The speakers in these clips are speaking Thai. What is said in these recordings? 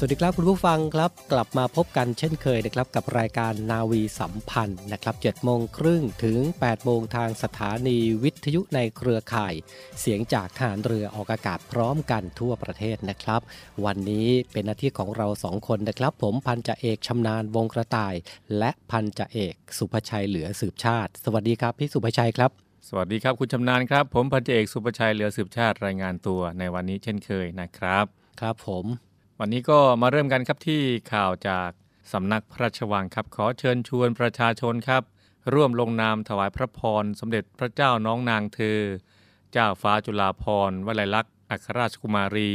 สวัสดีครับคุณผู้ฟังครับกลับมาพบกันเช่นเคยนะครับกับรายการนาวีสัมพันธ์นะครับ7โมงครึ่งถึง8โมงทางสถานีวิทยุในเครือข่าย เสียงจากทหารเรือออกอากาศพร้อมกันทั่วประเทศนะครับ วันนี้เป็นหน้าที่ของเราสองคนนะครับ ผมพันจ่าเอกชำนาญวงกระต่าย และพันจ่าเอก สุภชัยเหลือสืบชาติ สวัสดีครับพี่สุภชัยครับสวัสดีครับคุณชำนาญครับ ผมพันจ่าเอกสุภชัยเหลือสืบชาติรายงานตัวในวันนี้เช่นเคยนะครับ ครับผม วันนี้ก็มาเริ่มกันครับที่ข่าวจากสำนักพระราชวังครับ ขอเชิญชวนประชาชนครับ ร่วมลงนามถวายพระพร สมเด็จพระเจ้าน้องนางเธอ เจ้าฟ้าจุฬาภรณ์วลัยลักษณ์อัครราชกุมารี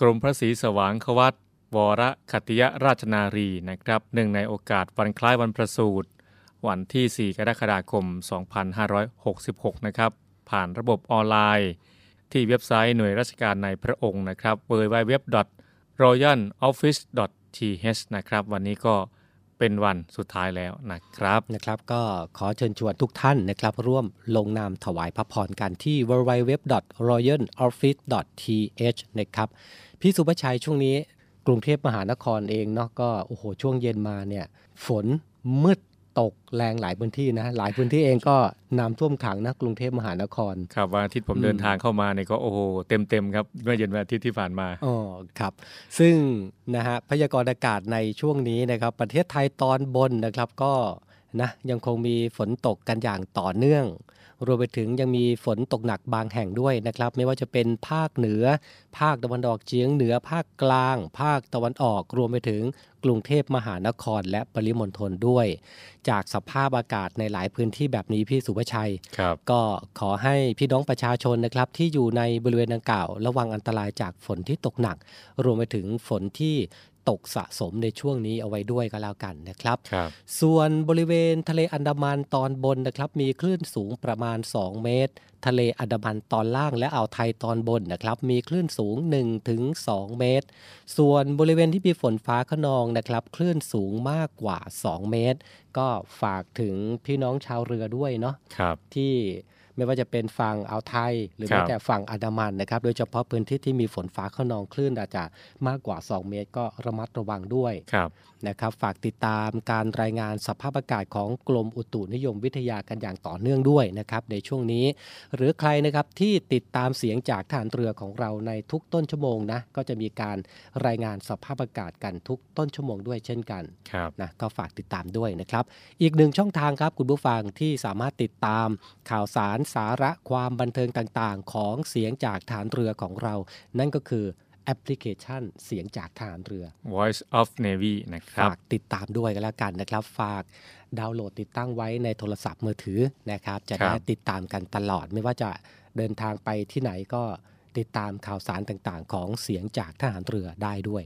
กรมพระศรีสว่างควัตวรคติยราชนารีนะครับหนึ่งในโอกาสวันคล้ายวันประสูติวันที่ 4 กรกฎาคม 2566 นะครับ ผ่านระบบออนไลน์ ที่เว็บไซต์หน่วยราชการในพระองค์นะครับ www royaloffice.th นะครับ วันนี้ก็เป็นวันสุดท้ายแล้วนะครับนะครับ ก็ขอเชิญชวนทุกท่านนะครับ ร่วมลงนามถวายพระพรกันที่ www.royaloffice.th นะครับ พี่สุภชัยช่วงนี้กรุงเทพมหานครเองเนาะก็โอ้โหช่วงเย็นมาเนี่ย ฝนมืด ตกแรงหลายพื้นที่นะหลายพื้นที่เองก็น้ำท่วมขังนะกรุงเทพมหานคร ครับวันอาทิตย์ผมเดินทางเข้ามาเนี่ยก็โอ้โหเต็มเต็มครับเมื่อเย็นวันอาทิตย์ที่ผ่านมาอ๋อครับ ซึ่งนะฮะพยากรณ์อากาศในช่วงนี้นะครับประเทศไทยตอนบนนะครับก็นะยังคงมีฝนตกกันอย่างต่อเนื่อง รวมไปถึงยังมีฝนตกหนักบางแห่งด้วยนะครับ ไม่ว่าจะเป็นภาคเหนือ ภาคตะวันออกเฉียงเหนือ ภาคกลาง ภาคตะวันออก รวมไปถึงกรุงเทพมหานครและปริมณฑลด้วย จากสภาพอากาศในหลายพื้นที่แบบนี้พี่สุภชัย ก็ขอให้พี่น้องประชาชนนะครับ ที่อยู่ในบริเวณดังกล่าว ระวังอันตรายจากฝนที่ตกหนัก รวมไปถึงฝนที่ ตกสะสมในช่วงนี้เอาไว้ด้วยก็แล้วกันนะครับรบส่วนบริเวณทะเลอันดามันตอนบนนะครับ มีคลื่นสูงประมาณ 2 เมตร ทะเลอันดามันตอนล่างและอ่าวไทยตอนบนนะครับ มีคลื่นสูง1ถึง2เมตร ส่วนบริเวณที่มีฝนฟ้าขนองนะครับ คลื่นสูงมากกว่า 2 เมตร ก็ฝากถึงพี่น้องชาวเรือด้วยเนาะที่ ไม่ว่าจะเป็นฝั่งอ่าวไทย หรือแม้แต่ฝั่งอันดามันนะครับ โดยเฉพาะพื้นที่ที่มีฝนฟ้าขนองคลื่นอาจจะมากกว่า 2 เมตร ก็ระมัดระวังด้วย นะครับฝากติดตามการรายงานสภาพอากาศของกรมอุตุนิยมวิทยากันอย่างต่อเนื่องด้วยนะครับในช่วงนี้ หรือใครนะครับที่ติดตามเสียงจากฐานเรือของเราในทุกต้นชั่วโมงนะก็จะมีการรายงานสภาพอากาศกันทุกต้นชั่วโมงด้วยเช่นกันนะก็ฝากติดตามด้วยนะครับอีกหนึ่งช่องทางครับคุณผู้ฟังที่สามารถติดตามข่าวสารสาระความบันเทิงต่างๆ ของเสียงจากฐานเรือของเรา นั่นก็คือ แอปพลิเคชันเสียงจากฐานเรือ Voice of Navy นะครับ ฝากติดตามด้วยกันแล้วกันนะครับ ฝากดาวน์โหลดติดตั้งไว้ในโทรศัพท์มือถือนะครับ จะได้ติดตามกันตลอด ไม่ว่าจะเดินทางไปที่ไหนก็ติดตามข่าวสารต่างๆ ของเสียงจากทหารเรือได้ด้วย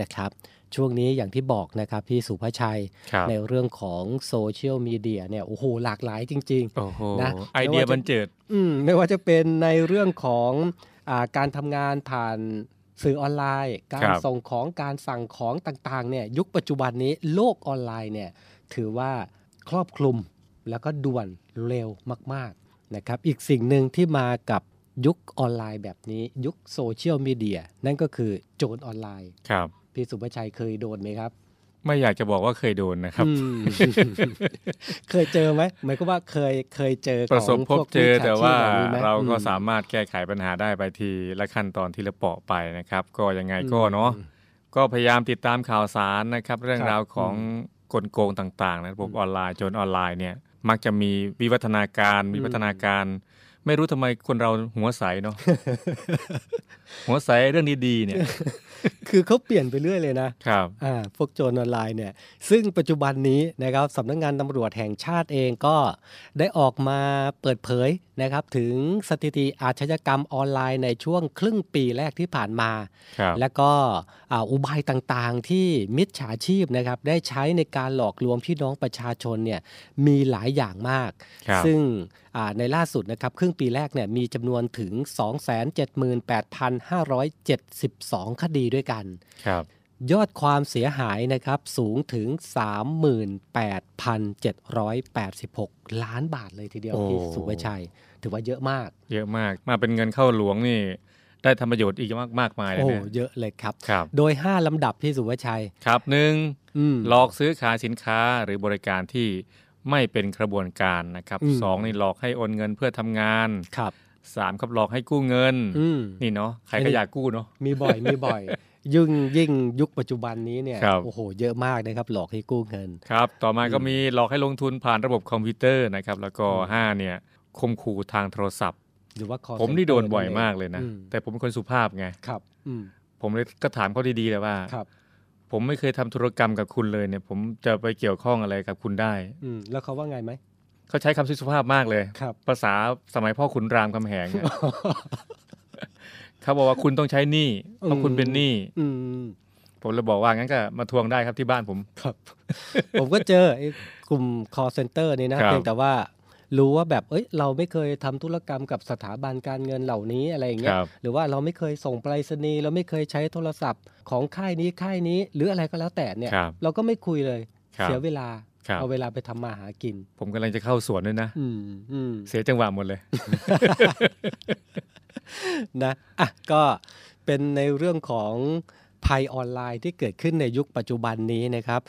นะครับ ช่วงนี้อย่างที่บอกนะครับพี่สุภชัยครับในเรื่องของโซเชียลมีเดียเนี่ยโอ้โหหลากหลายจริงโอ้โหนะไอเดียบันเจิดๆอืมไม่ว่าจะเป็นในเรื่องของอาการทำงานผ่าน สื่อออนไลน์ การครับส่งของการสั่งของต่างๆเนี่ยยุคปัจจุบันนี้โลกออนไลน์เนี่ยถือว่าครอบคลุมแล้วก็ด่วนเร็วมากๆนะครับอีกสิ่งหนึ่งที่มากับยุคออนไลน์แบบนี้ยุคโซเชียลมีเดียนั่นก็คือโจรออนไลน์ครับพี่สุภชัยเคยโดนไหมครับ ไม่อยากจะบอกว่าเคยโดนนะครับอืมเคยเจอไหมหมายก็ว่าเคยเคยเจอประสบของพบวกเจอมิจฉแต่ว่าชีพแบบนี้ไหมเราก็อืมสามารถแก้ไขปัญหาได้ไปทีละขั้นตอนที่ละเปาะไปนะครับ ก็ยังไงก็เนาะก็พยายามติดตามข่าวสารนะครับ เรื่องครับราวของกลโกงต่างๆในระบบอืมออนไลน์โจนออนไลน์เนี่ย มักจะมีวิวัฒนาการมีพัฒนาการ ไม่รู้ทำไมคนเราหัวใสเนาะหัวใสเรื่องดีๆเนี่ย คือเขาเปลี่ยนไปเรื่อยเลยนะครับอ่าพวกโจรออนไลน์เนี่ย ซึ่งปัจจุบันนี้นะครับสำนักงานตำรวจแห่งชาติเองก็ได้ออกมาเปิดเผยนะครับ ถึงสถิติอาชญากรรมออนไลน์ในช่วงครึ่งปีแรกที่ผ่านมาครับและก็อ่าอุบายต่างๆ ที่มิจฉาชีพนะครับได้ใช้ในการหลอกลวงพี่น้องประชาชนเนี่ยมีหลายอย่างมากครับซึ่งอ่าในล่าสุดนะครับครึ่งปีแรกเนี่ยมีจำนวนถึง278,572 คดีด้วยกัน ครับ ยอดความเสียหายนะครับสูงถึง 38,786 ล้านบาทเลยทีเดียวโอ้พี่สุภชัย ถือว่าเยอะมาก เยอะมาก มาเป็นเงินเข้าหลวงนี่ได้ทำประโยชน์อีกมากมากมายเลยโอ้เนี่ยเยอะเลยครับครับ โดย 5 ลำดับพี่สุภชัย ครับหนึ่งอืมหลอกซื้อขายสินค้าหรือบริการที่ไม่เป็นกระบวนการนะครับอืมสองนี่หลอกให้โอนเงินเพื่อทำงานครับ สามครับหลอกให้กู้เงินอืมนี่เนาะใครอันก็นี้อยากกู้เนาะมีบ่อยมีบ่อย ยิ่งยิ่งยุคปัจจุบันนี้เนี่ยครับโอ้โหเยอะมากนะครับ หลอกให้กู้เงินครับ ต่อมาก็อืมมีหลอกให้ลงทุนผ่านระบบคอมพิวเตอร์นะครับ แล้วก็อืมห้าเนี่ยคมขู่ทางโทรศัพท์ หรือว่า call ผมนี่โดน center บ่อยงมากเลยนะอืมแต่ผมเป็นคนสุภาพไงครับอืมผมเลยก็ถามเขาดีๆเลยว่าครับผมไม่เคยทำธุรกรรมกับคุณเลยเนี่ย ผมจะไปเกี่ยวข้องอะไรกับคุณได้ อืมแล้วเขาว่าไงไหม เขาใช้คำสุภาพมากเลย ครับ ภาษาสมัยพ่อขุนรามคำแหงเนี่ยเขาบอกว่าคุณต้องใช้หนี้เพราะคุณเป็นหนี้อืมผมเลยบอกว่างั้นก็มาทวงได้ครับที่บ้านผม ครับ ผมก็เจอไอ้กลุ่ม call center นี่นะครับ เพียงแต่ว่ารู้ว่าแบบ เอ้ย เราไม่เคยทำธุรกรรมกับสถาบันการเงินเหล่านี้อะไรอย่างเงี้คยรับหรือว่าเราไม่เคยส่งไปรษณีย์ เราไม่เคยใช้โทรศัพท์ของค่ายนี้ค่ายนี้ หรืออะไรก็แล้วแต่เนี่ยครับเราก็ไม่คุยเลยครับเสียเวลา ครับเอาเวลาไปทำมาหากิน ผมกำลังจะเข้าสวนด้วยนะ อืมอืม เสียจังหวะหมดเลย นะอะก็เป็นในเรื่องของภัยออนไลน์ที่เกิดขึ้นในยุคปัจจุบันนี้นะครับ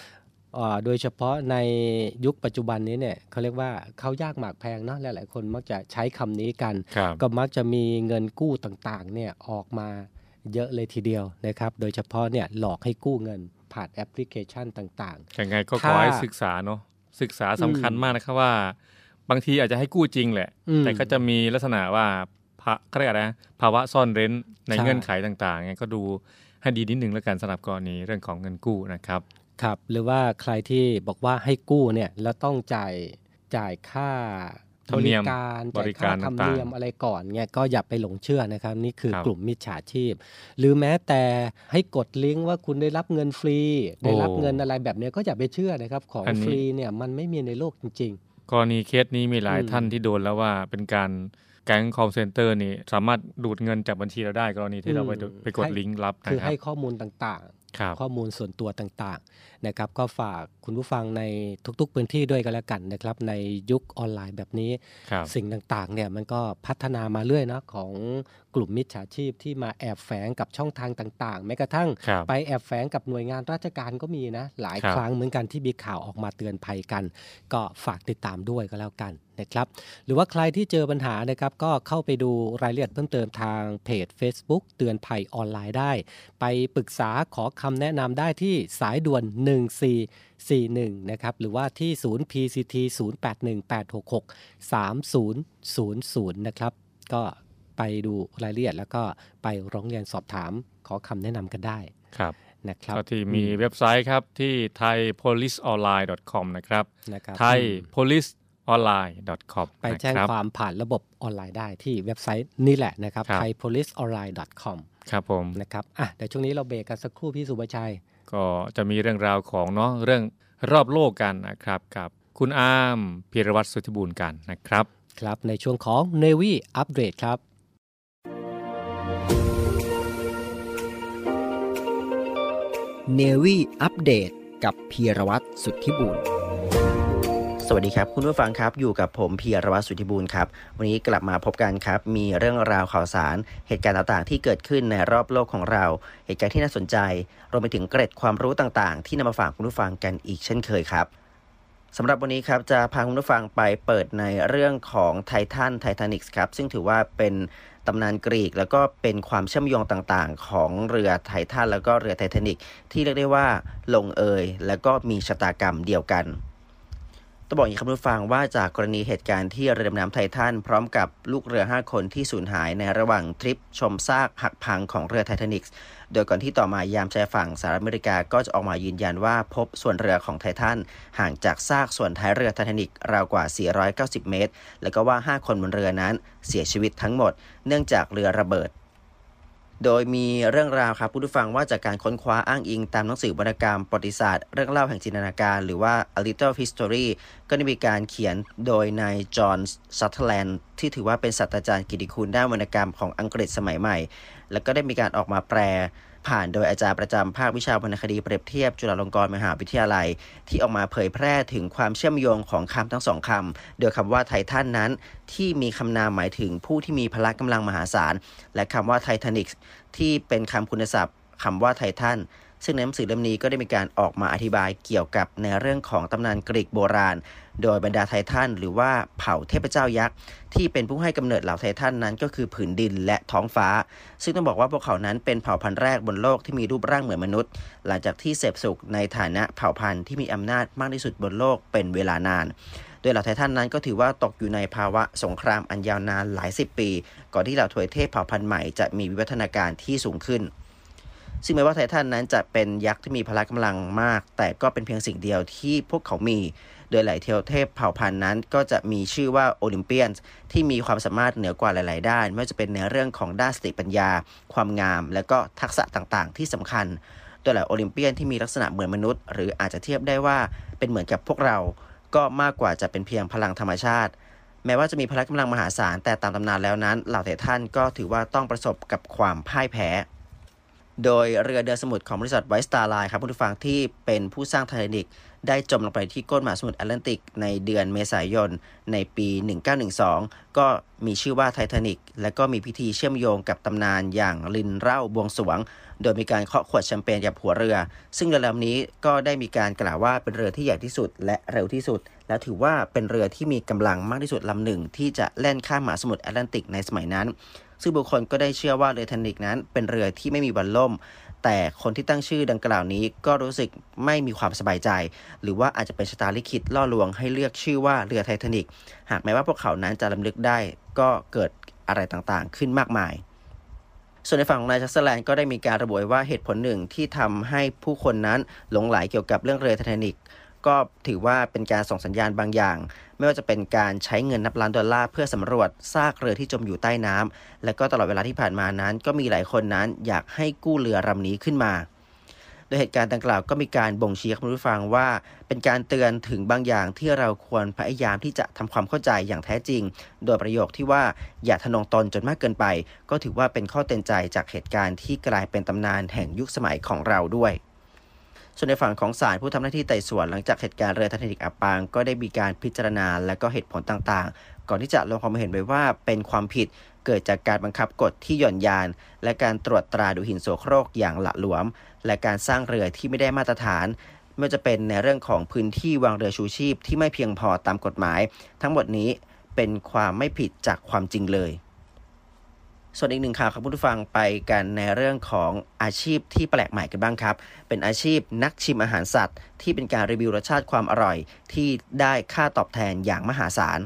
อ่าโดยเฉพาะในยุคปัจจุบันนี้เนี่ยเขาเรียกว่าเขายากหมากแพงเนาะหลายๆคนมักจะใช้คำนี้กัน ครับ ก็มักจะมีเงินกู้ต่างๆเนี่ยออกมาเยอะเลยทีเดียวนะครับ โดยเฉพาะเนี่ยหลอกให้กู้เงิน ผ่านแอปพลิเคชันต่างยังไงก็ขถ้าอให้ศึกษาเนาะศึกษาสำคัญอืมมากนะครับว่า บางทีอาจจะให้กู้จริงแหละอืมแต่ก็จะมีลักษณะว่าพะเขาเรียกอะไรนะภาวะซ่อนเร้นในใช่เงื่อนไขต่างๆไงก็ดูให้ดีนิดนึงแล้วกันสำหรับกรณีเรื่องของเงินกู้นะครับๆครับ หรือว่าใครที่บอกว่าให้กู้เนี่ยแล้วต้องจ่ายจ่ายค่า ธรรมเนียมบริการบจ่ายริกาค่ารธรรมเนียมต่างๆอะไรก่อนเนี่ยก็อย่าไปหลงเชื่อนะครับ นี่คือครับกลุ่มมิจฉาชีพ หรือแม้แต่ให้กดลิงก์ว่าคุณได้รับเงินฟรี ได้รับเงินอะไรแบบเนี้ยก็อย่าไปเชื่อนะครับ ของอันนี้ฟรีเนี่ยมันไม่มีในโลกจริกรณีเคสนี้มีหลายอืมท่านที่โดนแล้วว่าเป็นการแก๊ง call center นี่สามารถดูดเงินจากบัญชีเราได้กรณีที่เราไปดูไปกดลิงก์รับๆนะครับคือให้ข้อมูลต่างๆครับข้อมูลส่วนตัวต่างๆนะครับก็ฝากคุณผู้ฟังในทุกๆพื้นที่ด้วยกันแล้วกันนะครับในยุคออนไลน์แบบนี้ครับสิ่งต่างๆเนี่ยมันก็พัฒนามาเรื่อยนะของกลุ่มมิจฉาชีพที่มาแอบแฝงกับช่องทางต่างๆ แม้กระทั่งครับไปแอบแฝงกับหน่วยงานราชการก็มีนะ หลายครับครั้งเหมือนกันที่มีข่าวออกมาเตือนภัยกัน ก็ฝากติดตามด้วยก็แล้วกันนะครับหรือว่าใครที่เจอปัญหานะครับก็เข้าไปดูรายละเอียดเพิ่มเติมทางเพจ Facebook เตือนภัยออนไลน์ได้ ไปปรึกษาขอคำแนะนำได้ที่สายด่วน1441 นะครับ หรือว่าที่ศูนย์ PCT 0818663000 นะครับ ก็ไปดูรายละเอียดแล้วก็ไปร้องเรียนสอบถามขอคำแนะนำกันได้ครับนะครับก็ที่มีอืมเว็บไซต์ครับที่ thaipoliceonline.com นะครับนะครับ thai อืม police thaipoliceonline.com ไปแจ้งนะครับความผ่านระบบออนไลน์ได้ที่เว็บไซต์นี่แหละนะครับครับ thaipoliceonline.com ครับผมนะครับอะเดี๋ยวช่วงนี้เราเบรกกันสักครู่พี่สุภชัย ก็จะมีเรื่องราวของเนาะเรื่องรอบโลกกันนะครับกับคุณอามพีรวัตรสุทธิบูรณ์กันนะครับ ครับในช่วงของ Navy อัปเดตครับเนวี่อัปเดตกับพีรวัตรสุทธิบุญ สวัสดีครับ คุณผู้ฟังครับอยู่กับผมเพียรวัตรสุธิบุญครับ วันนี้กลับมาพบกันครับ มีเรื่องราวข่าวสาร เหตุการณ์ต่างๆ ที่เกิดขึ้นในรอบโลกของเรา เหตุการณ์ที่น่าสนใจ รวมไปถึงเกร็ดความรู้ต่างๆ ที่นำมาฝากคุณผู้ฟังกันอีกเช่นเคยครับสำหรับวันนี้ครับจะพาคุณผู้ฟังไปเปิดในเรื่องของไททันไททานิกส์ครับซึ่งถือว่าเป็นตำนานกรีก แล้วก็เป็นความเชื่อมโยงต่างๆ ของเรือไททันแล้วก็เรือไททานิกที่เรียกได้ว่าลงเอย แล้วก็มีชะตากรรมเดียวกัน ต้องบอกอย่างนี้ครับคุณผู้ฟังว่าจากกรณีเหตุการณ์ที่เรือดำน้ำไททันพร้อมกับลูกเรือ 5 คนที่สูญหายในระหว่างทริปชมซากหักพังของเรือไททานิกส์โดยก่อนที่ต่อมายามชายฝั่งสหรัฐอเมริกาก็จะออกมายืนยันว่าพบส่วนเรือของไททันห่างจากซากส่วนท้ายเรือไททานิกราวกว่า 490 เมตร แล้วก็ว่า 5 คนบนเรือนั้นเสียชีวิตทั้งหมด เนื่องจากเรือระเบิด โดยมีเรื่องราวครับผู้ฟังว่าจากการค้นคว้าอ้างอิงตามหนังสือวรรณกรรมประวัติศาสตร์ เรื่องเล่าแห่งจินตนาการ หรือว่า A Little History ก็ได้มีการเขียนโดยนายจอห์นซัตเทอร์แลนด์ที่ถือว่าเป็นศาสตราจารย์กิตติคุณด้านวรรณกรรมของอังกฤษสมัยใหม่ แล้วก็ได้มีการออกมาแปล ผ่านโดยอาจารย์ประจำภาควิชาวรรณคดีเปรียบเทียบจุฬาลงกรณ์มหาวิทยาลัย ที่ออกมาเผยแพร่ถึงความเชื่อมโยงของคำทั้งสองคำโดยคำว่าไททันนั้น ที่มีคำนามหมายถึงผู้ที่มีพละกำลังมหาศาล และคำว่าไททานิกที่เป็นคำคุณศัพท์คำว่าไททันซึ่งในหนังสือเล่มนี้ก็ได้มีการออกมาอธิบายเกี่ยวกับในเรื่องของตำนานกรีกโบราณ โดยบรรดาไททันหรือว่าเผ่าเทพเจ้ายักษ์ที่เป็นผู้ให้กำเนิดเหล่าไททันนั้นก็คือผืนดินและท้องฟ้า ซึ่งต้องบอกว่าพวกเขานั้นเป็นเผ่าพันธุ์แรกบนโลกที่มีรูปร่างเหมือนมนุษย์ หลังจากที่เสพสุขในฐานะเผ่าพันธุ์ที่มีอำนาจมากที่สุดบนโลกเป็นเวลานาน โดยเหล่าไททันนั้นก็ถือว่าตกอยู่ในภาวะสงครามอันยาวนานหลายสิบปี ก่อนที่เหล่าทวยเทพเผ่าพันธุ์ใหม่จะมีวิวัฒนาการที่สูงขึ้น ซึ่งแม้ว่าไททันนั้นจะเป็นยักษ์ที่มีพละกำลังมาก แต่ก็เป็นเพียงสิ่งเดียวที่พวกเขามี โดยหลายเทวเทพเผ่าพันธุ์นั้น ก็จะมีชื่อว่าโอลิมเปียนที่มีความสามารถเหนือกว่าหลาย ๆ ด้าน ไม่ว่าจะเป็นในเรื่องของด้านสติปัญญา ความงาม และก็ทักษะต่างๆ ที่สำคัญ โดยหลายโอลิมเปียนที่มีลักษณะเหมือนมนุษย์ หรืออาจจะเทียบได้ว่าเป็นเหมือนกับพวกเรา ก็มากกว่าจะเป็นเพียงพลังธรรมชาติแม้ว่าจะมีพละกำลังมหาศาลแต่ตามตำนานแล้วนั้น เหล่าไททันก็ถือว่าต้องประสบกับความพ่ายแพ้ โดยเรือเดินสมุทรของบริษัทไวสตาร์ไลน์ครับผู้ฟังที่เป็นผู้สร้างไททานิกได้จมลงไปที่ก้นมหาสมุทรแอตแลนติก ในเดือนเมษายนในปี 1912 ก็มีชื่อว่าไททานิกและก็มีพิธีเชื่อมโยงกับตำนานอย่างลินเร่าบวงสรวง โดยมีการเคาะขวดแชมเปญกับหัวเรือ ซึ่งเรือลำนี้ก็ได้มีการกล่าวว่าเป็นเรือที่ใหญ่ที่สุดและเร็วที่สุด และถือว่าเป็นเรือที่มีกำลังมากที่สุดลำหนึ่งที่จะแล่นข้ามมหาสมุทรแอตแลนติกในสมัยนั้น ซึ่งบุคคลก็ได้เชื่อว่าเรือไททานิกนั้นเป็นเรือที่ไม่มีวันล่ม แต่คนที่ตั้งชื่อดังกล่าวนี้ก็รู้สึกไม่มีความสบายใจ หรือว่าอาจจะเป็นชะตาลิขิตล่อลวงให้เลือกชื่อว่าเรือไททานิกหากแม้ว่าพวกเขานั้นจะลำลึกได้ก็เกิดอะไรต่างๆ ขึ้นมากมายส่วนในฝั่งของนายชัสแลนก็ได้มีการระบุไว้ว่าเหตุผลหนึ่งที่ทำให้ผู้คนนั้นหลงไหลเกี่ยวกับเรื่องเรือไททานิก ก็ถือว่าเป็นการส่งสัญญาณบางอย่าง ไม่ว่าจะเป็นการใช้เงินนับล้านดอลลาร์เพื่อสำรวจซากเรือที่จมอยู่ใต้น้ำและก็ตลอดเวลาที่ผ่านมานั้น ก็มีหลายคนนั้นอยากให้กู้เรือลำนี้ขึ้นมา โดยเหตุการณ์ดังกล่าวก็มีการบ่งชี้ให้คุณผู้ฟังว่า เป็นการเตือนถึงบางอย่างที่เราควรพยายามที่จะทำความเข้าใจอย่างแท้จริง โดยประโยคที่ว่าอย่าทะนงตนจนมากเกินไป ก็ถือว่าเป็นข้อเตือนใจจากเหตุการณ์ที่กลายเป็นตำนานแห่งยุคสมัยของเราด้วย ส่วนในฝั่งของศาลผู้ทำหน้าที่ไต่สวนหลังจากเหตุการณ์เรือไททานิกอับปางก็ได้มีการพิจารณาและก็เหตุผลต่างๆ ก่อนที่จะลงความเห็นไว้ว่าเป็นความผิดเกิดจากการบังคับกฎที่หย่อนยาน และการตรวจตราดูหินโสโครกอย่างหละหลวม และการสร้างเรือที่ไม่ได้มาตรฐานไม่ว่าจะเป็นในเรื่องของพื้นที่วางเรือชูชีพที่ไม่เพียงพอตามกฎหมาย ทั้งหมดนี้เป็นความไม่ผิดจากความจริงเลย ส่วนอีกหนึ่งข่าวครับผู้ฟังไปกันในเรื่องของอาชีพที่แปลกใหม่กันบ้างครับ เป็นอาชีพนักชิมอาหารสัตว์ ที่เป็นการรีวิวรสชาติความอร่อย ที่ได้ค่าตอบแทนอย่างมหาศาล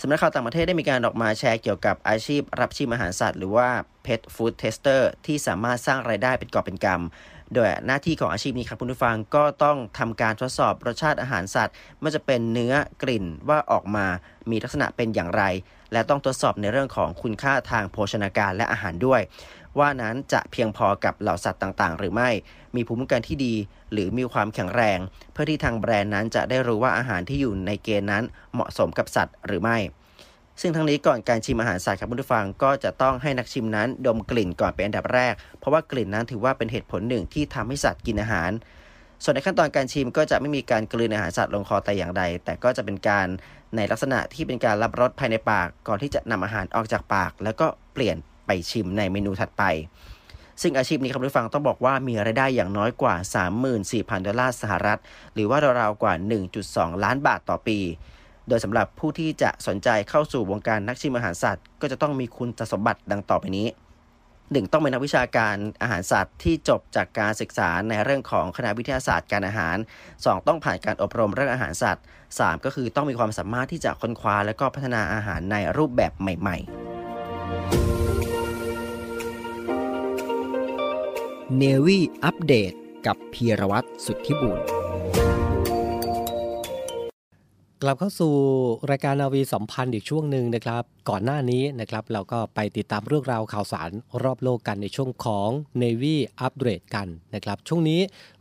สำนักข่าวต่างประเทศได้มีการออกมาแชร์เกี่ยวกับอาชีพรับชิมอาหารสัตว์ หรือว่า Pet Food Tester ที่สามารถสร้างรายได้เป็นกอบเป็นกำ โดยหน้าที่ของอาชีพนี้ครับคุณผู้ฟังก็ต้องทำการทดสอบรสชาติอาหารสัตว์ไม่ว่าจะเป็นเนื้อกลิ่นว่าออกมามีลักษณะเป็นอย่างไร และต้องทดสอบในเรื่องของคุณค่าทางโภชนาการและอาหารด้วย ว่านั้นจะเพียงพอกับเหล่าสัตว์ต่างๆ หรือไม่ มีภูมิคุ้มกันที่ดี หรือมีความแข็งแรง เพื่อที่ทางแบรนด์นั้นจะได้รู้ว่าอาหารที่อยู่ในเกณฑ์นั้นเหมาะสมกับสัตว์หรือไม่ซึ่งทั้งนี้ก่อนการชิมอาหารสัตว์ครับคุณผู้ฟังก็จะต้องให้นักชิมนั้น ดมกลิ่นก่อนเป็นอันดับแรก เพราะว่ากลิ่นนั้นถือว่าเป็นเหตุผลหนึ่งที่ทำให้สัตว์กินอาหาร ส่วนในขั้นตอนการชิมก็จะไม่มีการกลืนอาหารสัตว์ลงคอแต่อย่างใด แต่ก็จะเป็นการ ในลักษณะที่เป็นการรับรสภายในปากก่อนที่จะนำอาหารออกจากปาก แล้วก็เปลี่ยนไปชิมในเมนูถัดไป ซึ่งอาชีพนี้ครับคุณผู้ฟังต้องบอกว่ามีรายได้อย่างน้อยกว่า 34,000 ดอลลาร์สหรัฐ หรือว่าราวๆกว่า 1.2 ล้านบาทต่อปี โดยสำหรับผู้ที่จะสนใจเข้าสู่วงการนักชิมอาหารสัตว์ ก็จะต้องมีคุณสมบัติดังต่อไปนี้ หนึ่งต้องเป็นนักวิชาการอาหารสัตว์ที่จบจากการศึกษาในเรื่องของคณะวิทยาศาสตร์การอาหาร 2 ต้องผ่านการอบรมเรื่องอาหารสัตว์ 3 ก็คือต้องมีความสามารถที่จะค้นคว้าและก็พัฒนาอาหารในรูปแบบใหม่ๆเนวี่อัปเดตกับพีรวัตรสุทธิบุญ กลับเข้าสู่รายการนาวีสัมพันธ์อีกช่วงหนึ่งนะครับ ก่อนหน้านี้นะครับเราก็ไปติดตามเรื่องราวข่าวสารรอบโลกกันในช่วงของ Navy Update กันนะครับ ช่วงนี้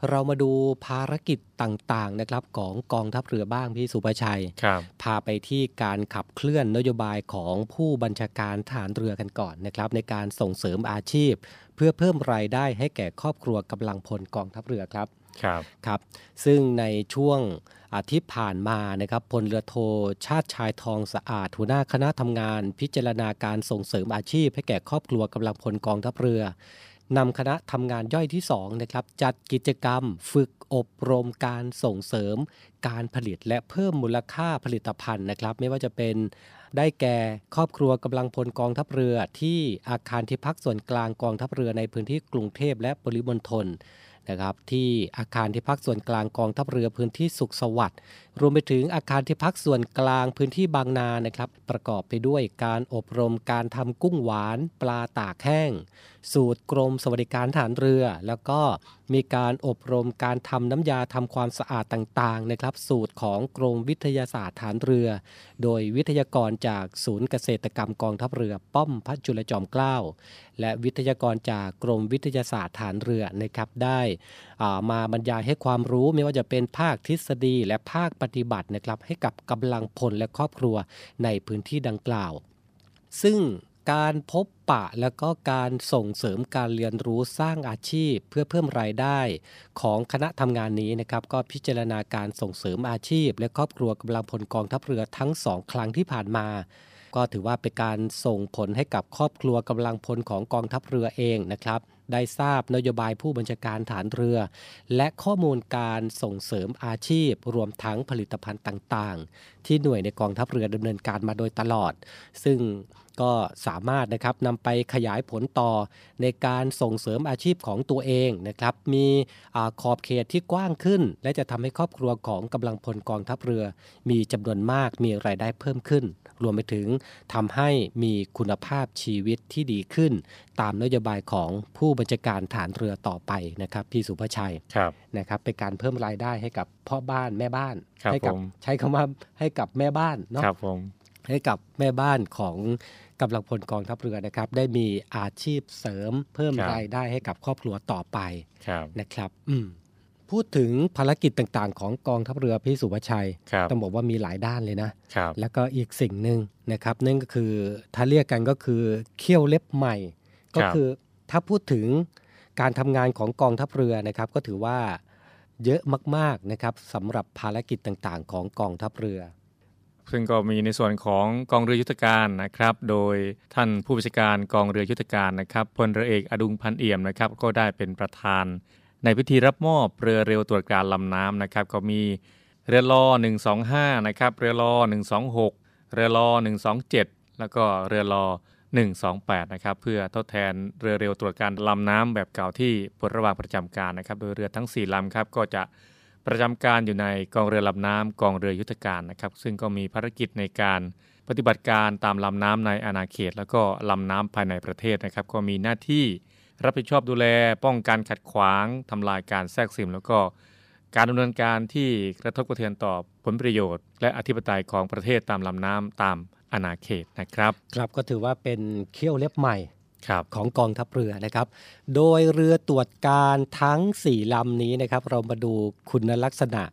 เรามาดูภารกิจต่างๆนะครับของกองทัพเรือบ้างพี่สุภชัยครับพาไปที่การขับเคลื่อนนโยบายของผู้บัญชาการฐานเรือกันก่อนนะครับ ในการส่งเสริมอาชีพ เพื่อเพิ่มรายได้ให้แก่ครอบครัวกำลังพลกองทัพเรือครับ ครับครับ ซึ่งในช่วงอาทิตย์ผ่านมานะครับพลเรือโทชาติชายทองสะอาดหัวหน้าคณะทำงาน พิจารณาการส่งเสริมอาชีพให้แก่ครอบครัวกำลังพลกองทัพเรือนำคณะทำงานย่อยที่2นะครับจัดกิจกรรมฝึกอบรมการส่งเสริม การผลิตและเพิ่มมูลค่าผลิตภัณฑ์นะครับ ไม่ว่าจะเป็นได้แก่ครอบครัวกำลังพลกองทัพเรือที่อาคารที่พักส่วนกลางกองทัพเรือในพื้นที่กรุงเทพและปริมณฑล นะครับที่อาคารที่พักส่วนกลางกองทัพเรือพื้นที่สุขสวัสดิ์รวมไปถึงอาคารที่พักส่วนกลางพื้นที่บางนานะครับประกอบไปด้วยการอบรมการทำกุ้งหวาน ปลาตากแห้ง สูตรกรมสวัสดิการฐานเรือ แล้วก็มีการอบรมการทำน้ำยาทำความสะอาดต่างๆนะครับสูตรของกรมวิทยาศาสตร์ฐานเรือ โดยวิทยากรจากศูนย์เกษตรกรรมกองทัพเรือป้อมพระจุลจอมเกล้าและวิทยากรจากกรมวิทยาศาสตร์ฐานเรือนะครับได้มาบรรยายให้ความรู้ไม่ว่าจะเป็นภาคทฤษฎีและภาคปฏิบัตินะครับให้กับกำลังพลและครอบครัวในพื้นที่ดังกล่าว ซึ่งการพบปะและก็การส่งเสริมการเรียนรู้สร้างอาชีพเพื่อเพิ่มรายได้ของคณะทำงานนี้นะครับก็พิจารณาการส่งเสริมอาชีพ และครอบครัวกำลังพลกองทัพเรือทั้งสองครั้งที่ผ่านมา ก็ถือว่าเป็นการส่งผลให้กับครอบครัวกำลังพลของกองทัพเรือเองนะครับ ได้ทราบนโยบายผู้บัญชาการฐานเรือ และข้อมูลการส่งเสริมอาชีพ รวมทั้งผลิตภัณฑ์ต่างๆ ที่หน่วยในกองทัพเรือดำเนินการมาโดยตลอด ซึ่งก็สามารถนะครับนำไปขยายผลต่อในการส่งเสริมอาชีพของตัวเองนะครับมีอขอบเขตที่กว้างขึ้น และจะทำให้ครอบครัวของกำลังพลกองทัพเรือ มีจำนวนมากมีรายได้เพิ่มขึ้น รวมไปถึงทำให้มีคุณภาพชีวิตที่ดีขึ้น ตามนโยบายของผู้บัญชาการฐานเรือต่อไปนะครับพี่สุภชัยครับนะครับเป็นการเพิ่มรายได้ให้กับพ่อบ้านแม่บ้านครับให้กัผมใช้คำว่าให้กับแม่บ้านเนาะครับผมให้กับแม่บ้านของกำลังพลกองทัพเรือนะครับ ได้มีอาชีพเสริมเพิ่มรายได้ให้กับครอบครัวต่อไปครับนะครับ อืม พูดถึงภารกิจต่างๆ ของกองทัพเรือพี่สุภชัยครับต้องบอกว่ามีหลายด้านเลยนะครับแล้วก็อีกสิ่งหนึ่งนะครับนั่นก็คือถ้าเรียกกันก็คือเขี้ยวเล็บใหม่ ก็คือถ้าพูดถึงการทำงานของกองทัพเรือนะครับ ก็ถือว่าเยอะมากๆนะครับสำหรับภารกิจต่างๆ ของกองทัพเรือ ซึ่งก็มีในส่วนของกองเรือยุทธการนะครับ โดยท่านผู้บัญชาการกองเรือยุทธการนะครับพลเรือเอกอดุงพันเอี่ยมนะครับ ก็ได้เป็นประธาน ในพิธีรับมอบเรือเร็วตรวจการลำน้ำนะครับก็มีเรือลอ125นะครับเรือลอ126 เรือลอ127 แล้วก็เรือลอ128นะครับเพื่อทดแทนเรือเร็วตรวจการลำน้ำแบบเก่าที่ปลดระวางประจำการนะครับ โดยเรือทั้ง 4ลำครับก็จะประจำการอยู่ในกองเรือลำน้ำกองเรือยุทธการนะครับ ซึ่งก็มีภารกิจในการปฏิบัติการตามลำน้ำในอาณาเขต แล้วก็ลำน้ำภายในประเทศนะครับ ก็มีหน้าที่ รับผิดชอบดูแลป้องกันขัดขวางทำลายการแทรกซึมแล้วก็การดำเนินการที่กระทบกระเทือนต่อผลประโยชน์ และอธิปไตยของประเทศตามลำน้ำตามอาณาเขตนะครับ ครับก็ถือว่าเป็นเขี้ยวเล็บใหม่ครับของกองทัพเรือนะครับ โดยเรือตรวจการทั้ง 4 ลำนี้นะครับ เรามาดูคุณลักษณะ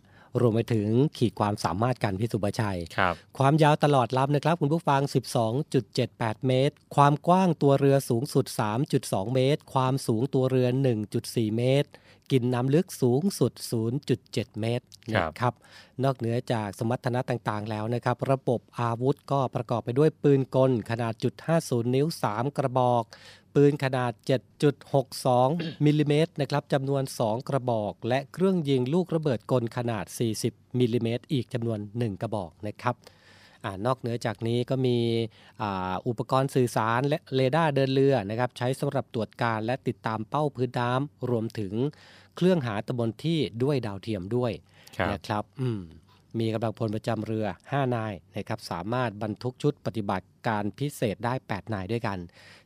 รวมไปถึงขีดความสามารถการพิสุประชัยครับความยาวตลอดลำนะครับ คุณผู้ฟัง 12.78 เมตร ความกว้างตัวเรือสูงสุด 3.2 เมตร ความสูงตัวเรือ 1.4 เมตร กินน้ำลึกสูงสุด 0.7 เมตรครับนะครับ นอกเหนือจากสมรรถนะต่างๆ แล้วนะครับ ระบบอาวุธก็ประกอบไปด้วยปืนกลขนาดจุด50 นิ้ว 3 กระบอกปืนขนาด 7.62 มิลลิเมตรนะครับจำนวน 2 กระบอก และเครื่องยิงลูกระเบิดกลขนาด 40 มิลลิเมตรอีกจำนวน 1 กระบอกนะครับอานอกเหนือจากนี้ก็มีอาอุปกรณ์สื่อสารและเรดาร์เดินเรือนะครับใช้สำหรับตรวจการและติดตามเป้าพื้นน้ำรวมถึงเครื่องหาตะบนที่ด้วยดาวเทียมด้วยครับนะครับ อืม มีกำลังพลประจำเรือ 5 นายนะครับสามารถบรรทุกชุดปฏิบัติการพิเศษได้ 8 นายด้วยกัน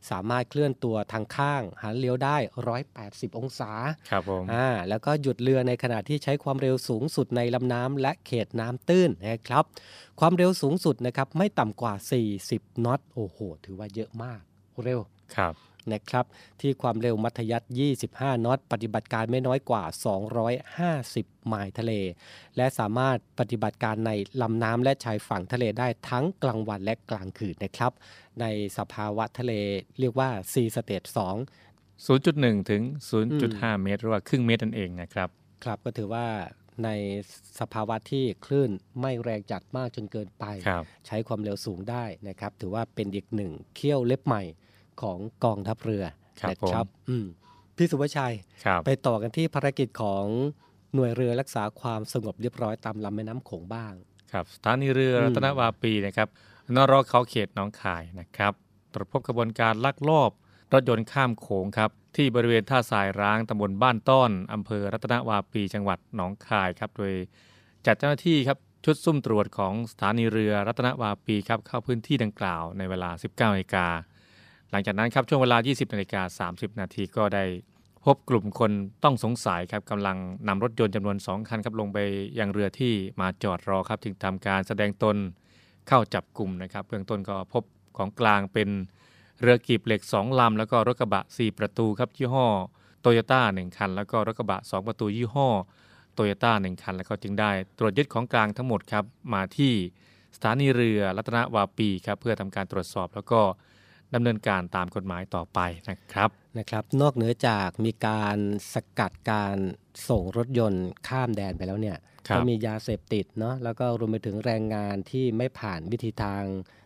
สามารถเคลื่อนตัวทางข้าง หันเลี้ยวได้ 180 องศาครับผมอ่าแล้วก็หยุดเรือในขณะที่ใช้ความเร็วสูงสุดในลำน้ำและเขตน้ำตื้นนะครับ ความเร็วสูงสุดนะครับไม่ต่ำกว่า 40น็อตโอ้โห ถือว่าเยอะมากเร็วครับ นะครับที่ความเร็วมัธยัสถ์25น็อต ปฏิบัติการไม่น้อยกว่า 250 ไมล์ทะเล และสามารถปฏิบัติการในลำน้ำและชายฝั่งทะเลได้ทั้งกลางวันและกลางคืนนะครับ ในสภาวะทะเลเรียกว่า C State 0.1 ถึง 0.5 เมตรหรือว่าครึ่งเมตรนั่นเองนะครับ2ครับก็ถือว่าในสภาวะที่คลื่นไม่แรงจัดมากจนเกินไปครับใช้ความเร็วสูงได้นะครับ ถือว่าเป็นอีกหนึ่งเขี้ยวเล็บใหม่ ของกองทัพเรือครับนะผมอืมพี่สุภชัยครับไปต่อกันที่ภารกิจของหน่วยเรือรักษาความสงบเรียบร้อยตามลำแม่น้ำโขงบ้าง ครับสถานีเรืออืมรัตนวาปีนะครับนรเขาเขตหน้องคายนะครับตรวจพบกระบวนการลักลอบรถยนต์ข้ามโขงครับที่บริเวณท่าทรายร้างตำบลบ้านต้อนอำเภอรัตนวาปีจังหวัดหนองคายครับโดยจัดเจ้าหน้าที่ครับชุดซุ่มตรวจของสถานีเรือรัตนวาปีครับเข้าพื้นที่ดังกล่าวในเวลา 19นาฬิกา หลังจากนั้นครับช่วงเวลา 20นาฬิกา30 นาทีก็ได้พบกลุ่มคนต้องสงสัยครับกำลังนำรถยนต์จำนวน 2 คันครับลงไปยังเรือที่มาจอดรอครับ จึงทำการแสดงตนเข้าจับกลุ่มนะครับเบื้องต้นก็พบของกลางเป็นเรือกีบเหล็ก 2 ลำ แล้วก็รถกระบะ 4 ประตูครับยี่ห้อโตโยต้า1คัน แล้วก็รถกระบะ 2 ประตูยี่ห้อโตโยต้า1คัน แล้วก็จึงได้ตรวจยึดของกลางทั้งหมดครับมาที่สถานีเรือรัตนวาปีครับเพื่อทำการตรวจสอบแล้วก็ ดำเนินการตามกฎหมายต่อไปนะครับนะครับนอกเหนือจากมีการสกัดการส่งรถยนต์ข้ามแดนไปแล้วเนี่ยครับก็มียาเสพติดเนาะแล้วก็รวมไปถึงแรงงานที่ไม่ผ่านวิธีทาง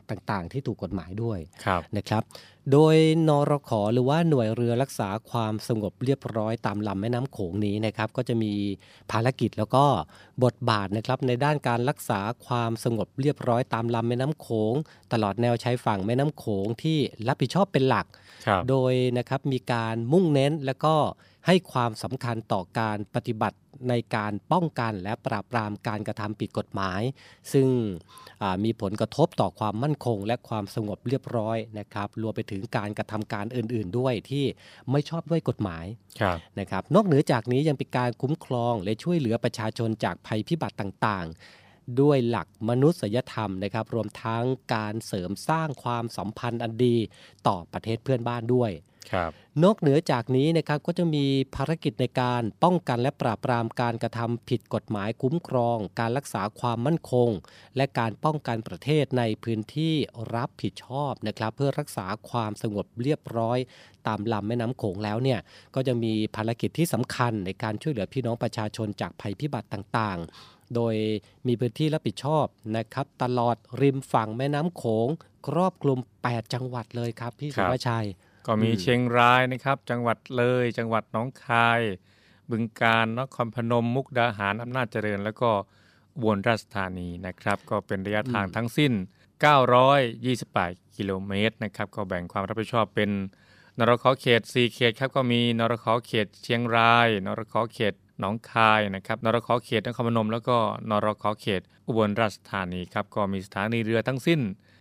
ต่างๆ ที่ถูกกฎหมายด้วยครับนะครับ โดยนรขอหรือว่าหน่วยเรือรักษาความสงบเรียบร้อยตามลำแม่น้ำโขงนี้นะครับก็จะมีภารกิจแล้วก็บทบาทนะครับในด้านการรักษาความสงบเรียบร้อยตามลำแม่น้ำโขง ตลอดแนวชายฝั่งแม่น้ำโขงที่รับผิดชอบเป็นหลักครับโดยนะครับมีการมุ่งเน้นและก็ให้ความสำคัญต่อการปฏิบัติ ในการป้องกันและปราบปรามการกระทำผิดกฎหมาย ซึ่งอ่ามีผลกระทบต่อความมั่นคง และความสงบเรียบร้อยนะครับรวมไปถึงการกระทำการอื่น ๆ ด้วยที่ไม่ชอบด้วยกฎหมายครับนะครับนอกเหนือจากนี้ยังเป็นการคุ้มครอง และช่วยเหลือประชาชนจากภัยพิบัติต่าง ๆด้วยหลักมนุษยธรรมนะครับ รวมทั้งการเสริมสร้างความสัมพันธ์อันดีต่อประเทศเพื่อนบ้านด้วยครับ นอกเหนือจากนี้นะครับก็จะมีภารกิจในการป้องกันและปราบปรามการกระทำผิดกฎหมายคุ้มครอง การรักษาความมั่นคง และการป้องกันประเทศในพื้นที่รับผิดชอบนะครับ เพื่อรักษาความสงบเรียบร้อยตามลำแม่น้ำโขงแล้วเนี่ยก็จะมีภารกิจที่สำคัญในการช่วยเหลือพี่น้องประชาชนจากภัยพิบัติต่างๆ โดยมีพื้นที่รับผิดชอบนะครับ ตลอดริมฝั่งแม่น้ำโขงครอบคลุม 8 จังหวัดเลยครับพี่สุรับภาชัย ก็มีอืมเชียงรายนะครับ จังหวัดเลย จังหวัดหนองคาย บึงกาฬนครพนมมุกดาหารอำนาจเจริญ แล้วก็อุบลราชธานีนะครับ ก็เป็นระยะทางทั้งสิ้น 928 กิโลเมตรนะครับก็แบ่งความรับผิดชอบเป็นนรขเขต 4 เขตครับก็มีนรขเขต เชียงรายนรขเขตหนองคายนะครับนรขเขตนครพนม แล้วก็นรขเขต อุบลราชธานีครับก็มีสถานีเรือทั้งสิ้น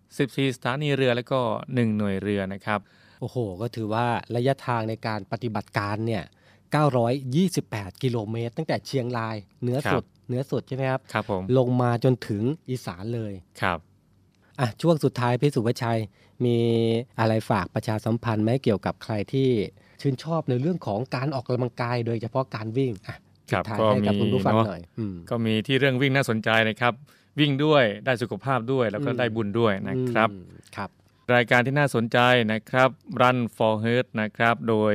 14 สถานีเรือแล้วก็ 1 หน่วยเรือนะครับ โอ้โห ก็ถือว่าระยะทางในการปฏิบัติการเนี่ย 928 กิโลเมตร ตั้งแต่เชียงรายเหนือสุดเหนือสุดใช่ไหมครับครับผมลงมาจนถึงอีสานเลยครับอะช่วงสุดท้ายพี่สุภชัยมีอะไรฝากประชาสัมพันธ์ไหมเกี่ยวกับใครที่ชื่นชอบในเรื่องของการออกกำลังกายโดยเฉพาะการวิ่งอะครัสุบดท้ายก็ให้กับมีคุณผู้ฟังเนอะหน่อยอืมก็มีที่เรื่องวิ่งน่าสนใจนะครับ วิ่งด้วยได้สุขภาพด้วยแล้วก็อืมได้บุญด้วยนะครับอืมครับ รายการที่น่าสนใจนะครับ Run for Health นะครับ โดย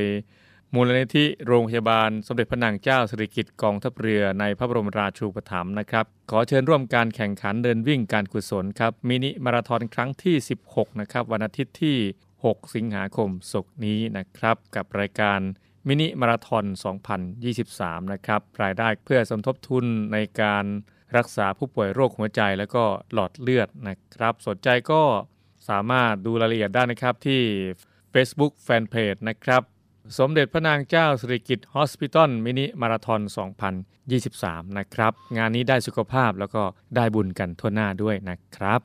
มูลนิธิโรงพยาบาลสมเด็จพระนางเจ้าสิริกิติ์กองทัพเรือในพระบรมราชูปถัมภ์นะครับ ขอเชิญร่วมการแข่งขันเดินวิ่งการกุศลครับ มินิมาราธอนครั้งที่ 16 นะครับ วันอาทิตย์ที่ 6 สิงหาคมศกร์นี้นะครับ กับรายการมินิมาราธอน 2023 นะครับ รายได้เพื่อสมทบทุนในการรักษาผู้ป่วยโรคหัวใจแล้วก็หลอดเลือดนะครับ สนใจก็ สามารถดูรายละเอียดได้นะครับที่ Facebook Fanpage นะครับ สมเด็จพระนางเจ้าสิริกิติ์ฮอสพิทอลมินิมาราทอน2023 นะครับ งานนี้ได้สุขภาพแล้วก็ได้บุญกันทั่วหน้าด้วยนะครับ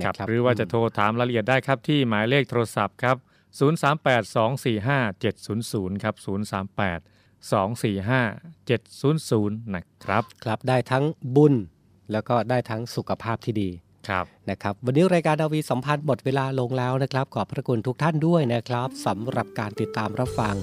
ครับนะครับหรือว่าจะโทรถามรายละเอียดได้ครับที่หมายเลขโทรศัพท์ครับ 038-245-700 ครับ 038-245-700 นะครับ ครับได้ทั้งบุญแล้วก็ได้ทั้งสุขภาพที่ดี ครับนะครับวันนี้รายการดาวีสัมพันธ์หมดเวลาลงแล้วนะครับ ขอบพระคุณทุกท่านด้วยนะครับสำหรับการติดตามรับฟัง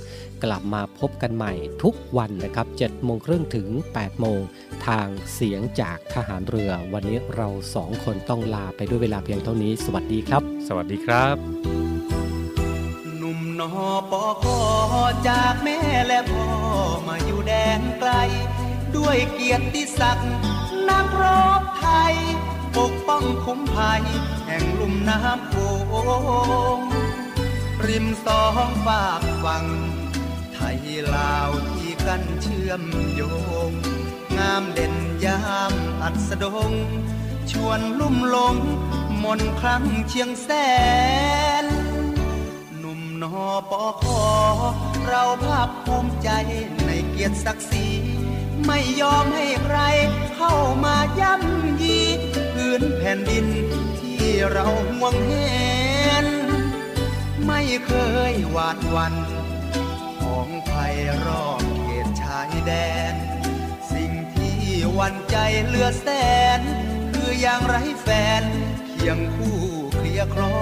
กลับมาพบกันใหม่ทุกวันนะครับ7โมงครึ่งถึง8โมงทางเสียงจากทหารเรือ วันนี้เราสองคนต้องลาไปด้วยเวลาเพียงเท่านี้ สวัสดีครับ สวัสดีครับ หนุ่มนอปอคอจากแม่และพ่อมาอยู่แดนไกล ด้วยเกียรติศักดิ์นักรบไทย ปกป้องคุ้มภัยแห่งลุ่มน้ำโขงริมสองฝากฝั่งไทยลาวที่กันเชื่อมโยง งามเด่นยามอัสดง ชวนลุ่มหลง มนครั้งเชียงแสน หนุ่มนอปอคอเราภาคภูมิใจในเกียรติศักดิ์ศรีไม่ยอมให้ใครเข้ามาย่ำยี พื้นแผ่นดินที่เราห่วงเห็น ไม่เคยหวาดวันของภัยรอบเขตชายแดน สิ่งที่วันใจเลือแสน คืออย่างไรแฟนเคียงคู่เคลียร์คลอ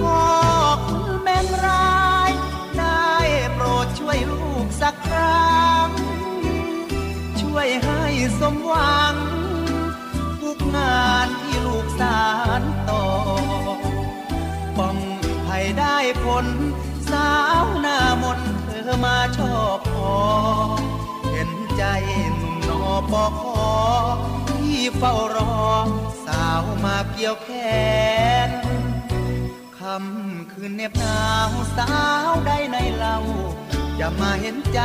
พ่อคุณแม่ร้าย ได้โปรดช่วยลูกสักครั้ง ช่วยให้สมหวัง งานที่ลูกสารต่อป้องภัยได้ผล สาวหน้ามนเธอมาชอบพอ เห็นใจหนุ่มนอปอคอที่เฝ้ารอ สาวมาเกี่ยวแขนคำคืนเหน็บหนาวสาวได้ในเราอย่ามาเห็นใจ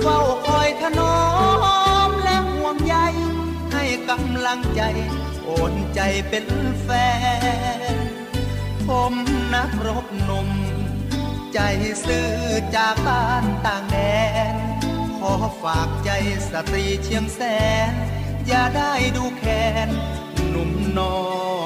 เฝ้าคอยถนอมและห่วงใย ให้กำลังใจ โอนใจเป็นแฟน ผมนักรบหนุ่ม ใจซื่อจากบ้านต่างแดน ขอฝากใจสตรีเชียงแสน อย่าได้ดูแค้นหนุ่มนอน